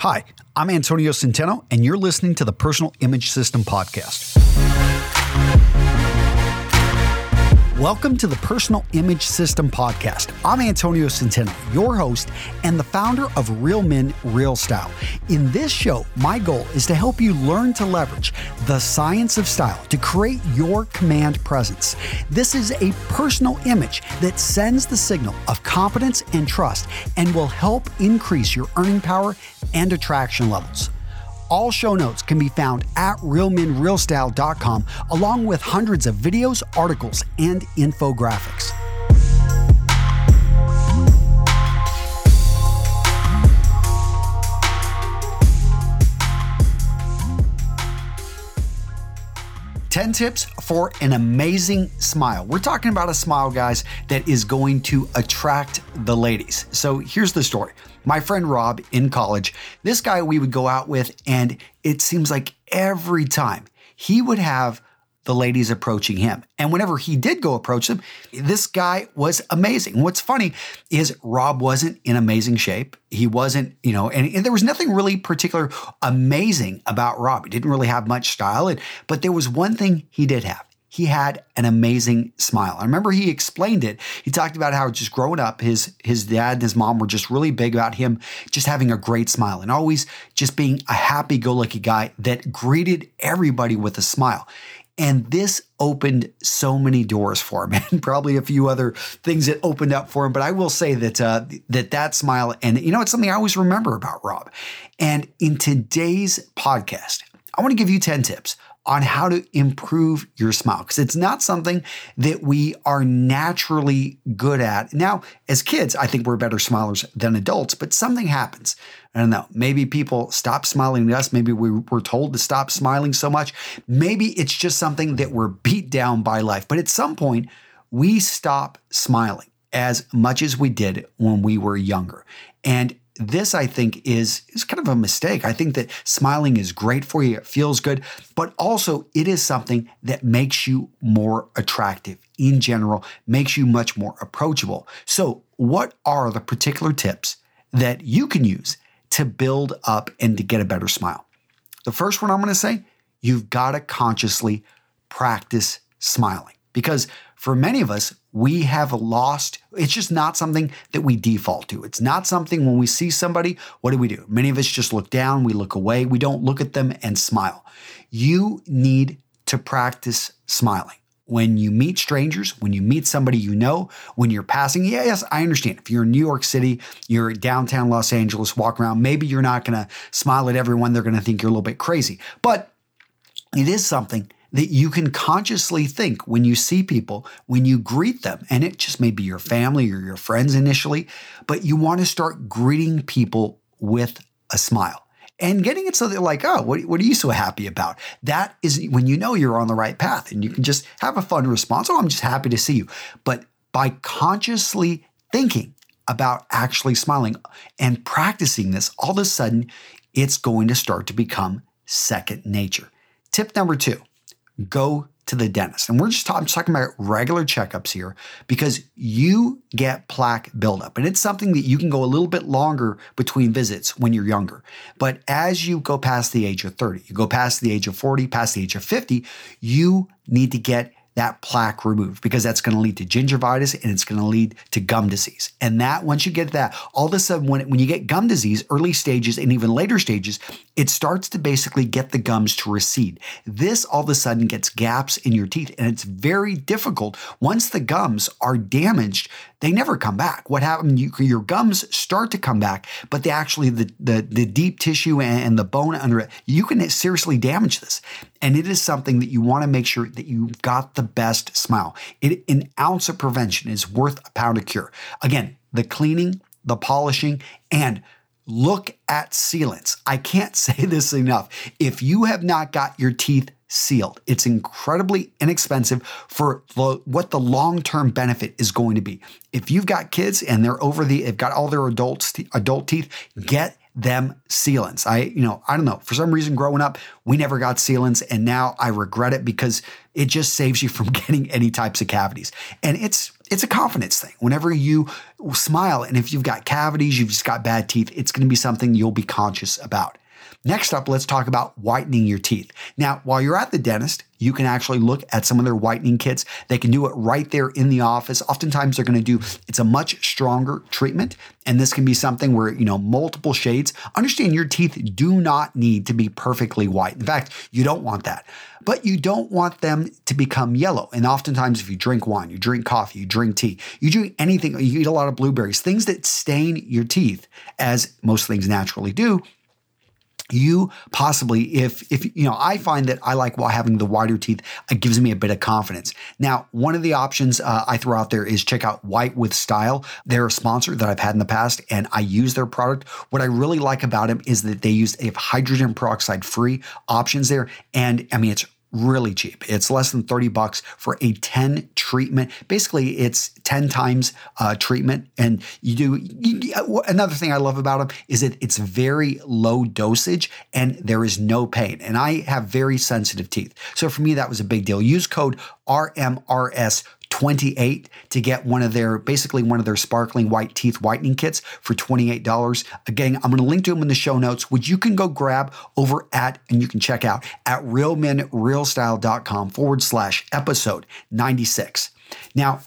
Hi, I'm Antonio Centeno, and you're listening to the Personal Image System Podcast. Welcome to the Personal Image System Podcast. I'm Antonio Centeno, your host and the founder of Real Men, Real Style. In this show, my goal is to help you learn to leverage the science of style to create your command presence. This is a personal image that sends the signal of confidence and trust and will help increase your earning power and attraction levels. All show notes can be found at realmenrealstyle.com, along with hundreds of videos, articles, and infographics. Ten tips for an amazing smile. We're talking about a smile, guys, that is going to attract the ladies. So here's the story my friend Rob in college, this guy we would go out with, and it seems like every time he would have the ladies approaching him. And whenever he did go approach them, this guy was amazing. What's funny is Rob wasn't in amazing shape. He wasn't, you know, and, and, there was nothing really particular amazing about Rob. He didn't really have much style, but there was one thing he did have he had an amazing smile. I remember he explained it. He talked about how just growing up, his his dad and his mom were just really big about him just having a great smile and always just being a happy-go-lucky guy that greeted everybody with a smile. And this opened so many doors for him, and probably a few other things that opened up for him. But I will say that uh, that that smile, and you know, it's something I always remember about Rob. And in today's podcast, I want to give you ten tips on how to improve your smile because it's not something that we are naturally good at. Now, as kids, I think we're better smilers than adults, but something happens. I don't know. Maybe people stop smiling at us. Maybe we were told to stop smiling so much. Maybe it's just something that we're beat down by life. But at some point, we stop smiling as much as we did when we were younger. And this I think is is kind of a mistake. I think that smiling is great for you, it feels good, but also it is something that makes you more attractive in general, makes you much more approachable. So, what are the particular tips that you can use to build up and to get a better smile? The first one I'm going to say, you've got to consciously practice smiling because for many of us, we have lost, it's just not something that we default to. It's not something when we see somebody, what do we do? Many of us just look down, we look away, we don't look at them and smile. You need to practice smiling. When you meet strangers, when you meet somebody you know, when you're passing, yeah, yes, I understand. If you're in New York City, you're downtown Los Angeles, walk around, maybe you're not going to smile at everyone. They're going to think you're a little bit crazy. But it is something that you can consciously think when you see people, when you greet them, and it just may be your family or your friends initially, but you want to start greeting people with a smile and getting it so they're like, oh, what, what are you so happy about? That is when you know you're on the right path and you can just have a fun response. Oh, I'm just happy to see you. But by consciously thinking about actually smiling and practicing this, all of a sudden, it's going to start to become second nature. Tip number two go to the dentist. And we're just talking, talking about regular checkups here because you get plaque buildup. And it's something that you can go a little bit longer between visits when you're younger. But as you go past the age of 30, you go past the age of 40, past the age of 50, you need to get that plaque removed because that's going to lead to gingivitis and it's going to lead to gum disease. And that, once you get that, all of a sudden, when, when you get gum disease, early stages and even later stages, it starts to basically get the gums to recede. This all of a sudden gets gaps in your teeth, and it's very difficult. Once the gums are damaged, they never come back. What happened? You, your gums start to come back, but they actually the the, the deep tissue and, and the bone under it, you can seriously damage this. And it is something that you want to make sure that you've got the best smile. It, an ounce of prevention is worth a pound of cure. Again, the cleaning, the polishing, and look at sealants. I can't say this enough. If you have not got your teeth sealed, it's incredibly inexpensive for what the long-term benefit is going to be. If you've got kids and they're over the, they've got all their adults adult teeth, get them sealants. I, you know, I don't know. For some reason, growing up, we never got sealants, and now I regret it because it just saves you from getting any types of cavities. And it's it's a confidence thing. Whenever you smile, and if you've got cavities, you've just got bad teeth, it's going to be something you'll be conscious about. Next up, let's talk about whitening your teeth. Now, while you're at the dentist, you can actually look at some of their whitening kits. They can do it right there in the office. Oftentimes they're going to do it's a much stronger treatment and this can be something where, you know, multiple shades. Understand your teeth do not need to be perfectly white. In fact, you don't want that. But you don't want them to become yellow. And oftentimes if you drink wine, you drink coffee, you drink tea, you drink anything, you eat a lot of blueberries, things that stain your teeth as most things naturally do, you possibly if if you know i find that i like while having the wider teeth it gives me a bit of confidence. Now one of the options uh, i throw out there is check out white with style. They're a sponsor that i've had in the past and i use their product. What i really like about them is that they use a hydrogen peroxide free options there. And i mean it's really cheap. It's less than 30 bucks for a 10 treatment. Basically, it's 10 times uh, treatment. And you do you, another thing I love about them is that it's very low dosage and there is no pain. And I have very sensitive teeth. So for me, that was a big deal. Use code RMRS 28 to get one of their basically one of their sparkling white teeth whitening kits for $28. Again, I'm going to link to them in the show notes, which you can go grab over at and you can check out at realmenrealstyle.com forward slash episode 96. Now,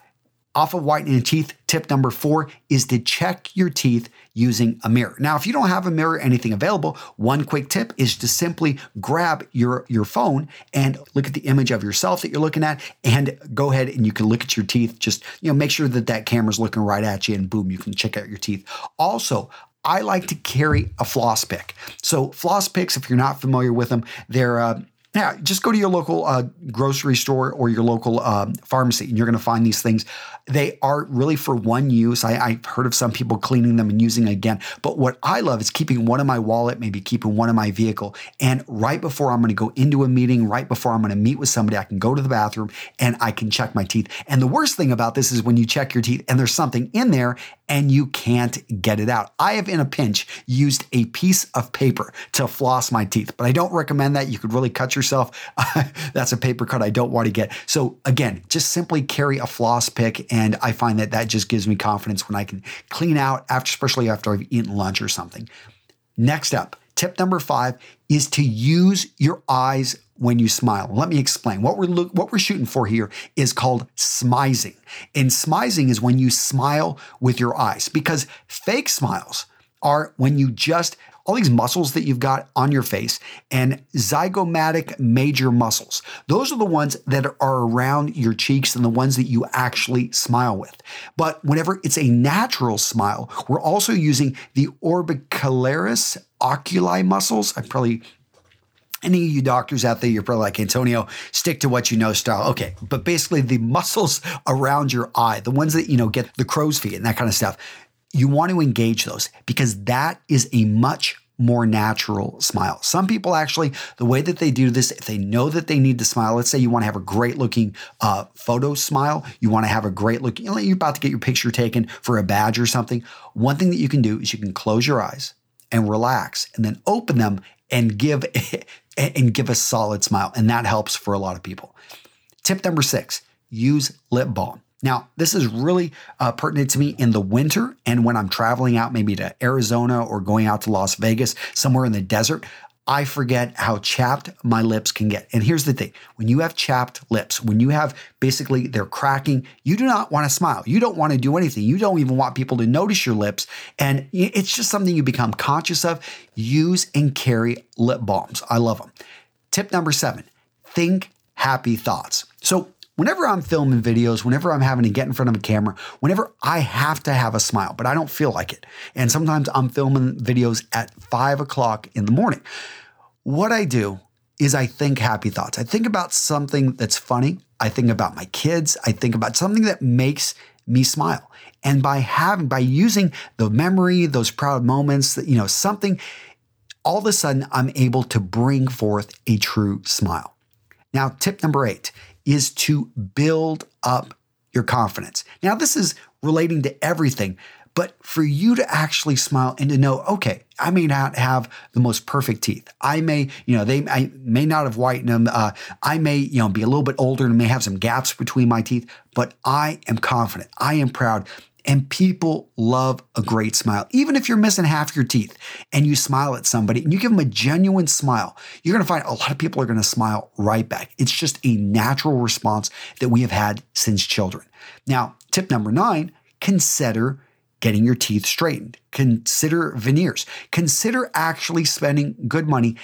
off of whitening teeth, tip number four is to check your teeth using a mirror. Now, if you don't have a mirror, anything available, one quick tip is to simply grab your, your phone and look at the image of yourself that you're looking at and go ahead and you can look at your teeth. Just, you know, make sure that that camera's looking right at you and boom, you can check out your teeth. Also, I like to carry a floss pick. So floss picks, if you're not familiar with them, they're uh, yeah, just go to your local uh, grocery store or your local um, pharmacy, and you're going to find these things. They are really for one use. I, have heard of some people cleaning them and using again. But what I love is keeping one in my wallet, maybe keeping one in my vehicle. And right before I'm going to go into a meeting, right before I'm going to meet with somebody, I can go to the bathroom and I can check my teeth. And the worst thing about this is when you check your teeth and there's something in there and you can't get it out. I have, in a pinch, used a piece of paper to floss my teeth, but I don't recommend that. You could really cut yourself. That's a paper cut I don't want to get. So, again, just simply carry a floss pick, and I find that that just gives me confidence when I can clean out, after, especially after I've eaten lunch or something. Next up, tip number five is to use your eyes when you smile. Let me explain. What we're look, what we're shooting for here is called smizing. And smizing is when you smile with your eyes because fake smiles are when you just all these muscles that you've got on your face and zygomatic major muscles. Those are the ones that are around your cheeks and the ones that you actually smile with. But whenever it's a natural smile, we're also using the orbicularis oculi muscles. I probably any of you doctors out there, you're probably like, Antonio, stick to what you know style. Okay. But basically, the muscles around your eye, the ones that, you know, get the crow's feet and that kind of stuff, you want to engage those because that is a much more natural smile. Some people actually, the way that they do this, if they know that they need to smile, let's say you want to have a great looking uh, photo smile, you want to have a great looking, you're about to get your picture taken for a badge or something. One thing that you can do is you can close your eyes and relax and then open them and give and give a solid smile. And that helps for a lot of people. Tip number six use lip balm. Now, this is really uh, pertinent to me in the winter and when I'm traveling out, maybe to Arizona or going out to Las Vegas, somewhere in the desert. I forget how chapped my lips can get. And here's the thing when you have chapped lips, when you have basically they're cracking, you do not want to smile. You don't want to do anything. You don't even want people to notice your lips. And it's just something you become conscious of. Use and carry lip balms. I love them. Tip number seven think happy thoughts. So, whenever I'm filming videos, whenever I'm having to get in front of a camera, whenever I have to have a smile, but I don't feel like it. And sometimes I'm filming videos at five o'clock in the morning. What I do is I think happy thoughts. I think about something that's funny. I think about my kids. I think about something that makes me smile. And by having, by using the memory, those proud moments, you know, something, all of a sudden I'm able to bring forth a true smile. Now, tip number eight is to build up your confidence. Now, this is relating to everything, but for you to actually smile and to know, okay, I may not have the most perfect teeth. I may, you know, they I may not have whitened them. Uh, I may, you know, be a little bit older and may have some gaps between my teeth, but I am confident. I am proud. And people love a great smile. Even if you're missing half your teeth and you smile at somebody and you give them a genuine smile, you're to find a lot of people are to smile right back. It's just a natural response that we have had since children. Now, tip number nine consider getting your teeth straightened. Consider veneers. Consider actually spending good money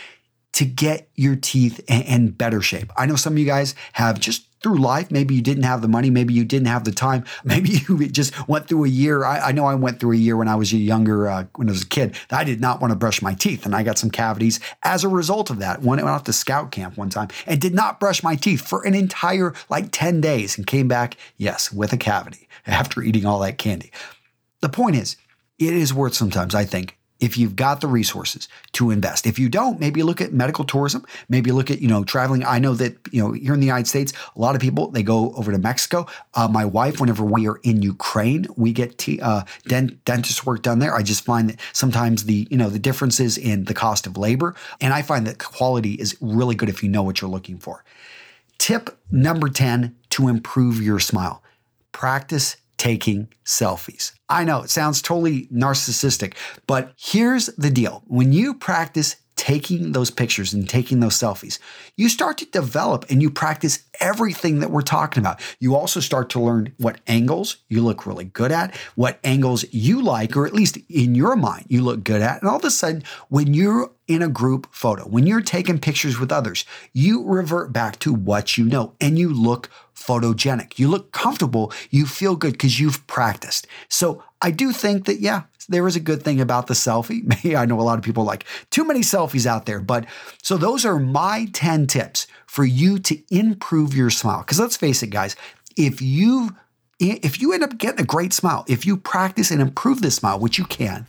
to get your teeth in better shape. I know some of you guys have just through life, maybe you didn't have the money, maybe you didn't have the time, maybe you just went through a year. I, I know I went through a year when I was a younger, uh, when I was a kid, I did not want to brush my teeth, and I got some cavities as a result of that. When I went off to scout camp one time and did not brush my teeth for an entire like 10 days and came back, yes, with a cavity after eating all that candy. The point is, it is worth sometimes, I think, if you've got the resources to invest. If you don't, maybe look at medical tourism, maybe look at, you know, traveling. I know that, you know, here in the United States, a lot of people, they go over to Mexico. Uh, my wife, whenever we are in Ukraine, we get t- uh, dent- dentist work done there. I just find that sometimes the, you know, the differences in the cost of labor. And I find that quality is really good if you know what you're looking for. Tip number 10 to improve your smile practice taking selfies. I know it sounds totally narcissistic, but here's the deal. When you practice taking those pictures and taking those selfies, you start to develop and you practice everything that we're talking about. You also start to learn what angles you look really good at, what angles you like, or at least in your mind, you look good at. And all of a sudden, when you're in a group photo, when you're taking pictures with others, you revert back to what you know and you look photogenic. You look comfortable. You feel good because you've practiced. So I do think that, yeah, there is a good thing about the selfie. I know a lot of people like too many selfies out there, but so those are my 10 tips for you to improve your smile. Because let's face it, guys, if you if you end up getting a great smile, if you practice and improve this smile, which you can,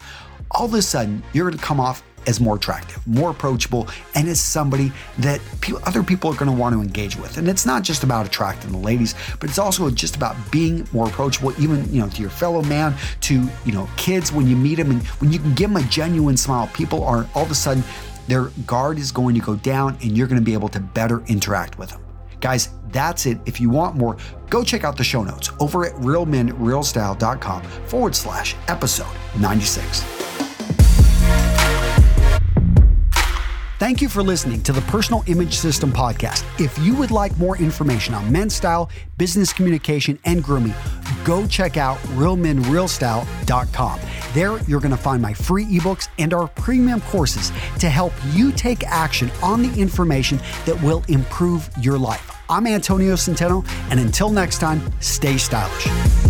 all of a sudden you're going to come off as more attractive, more approachable, and as somebody that other people are going to want to engage with. And it's not just about attracting the ladies, but it's also just about being more approachable, even you know to your fellow man, to you know kids when you meet them, and when you can give them a genuine smile, people are all of a sudden their guard is going to go down, and you're going to be able to better interact with them. Guys, that's it. If you want more, go check out the show notes over at realmenrealstyle.com forward slash episode 96. Thank you for listening to the Personal Image System podcast. If you would like more information on men's style, business communication, and grooming, go check out realmenrealstyle.com. There, you're going to find my free ebooks and our premium courses to help you take action on the information that will improve your life. I'm Antonio Centeno, and until next time, stay stylish.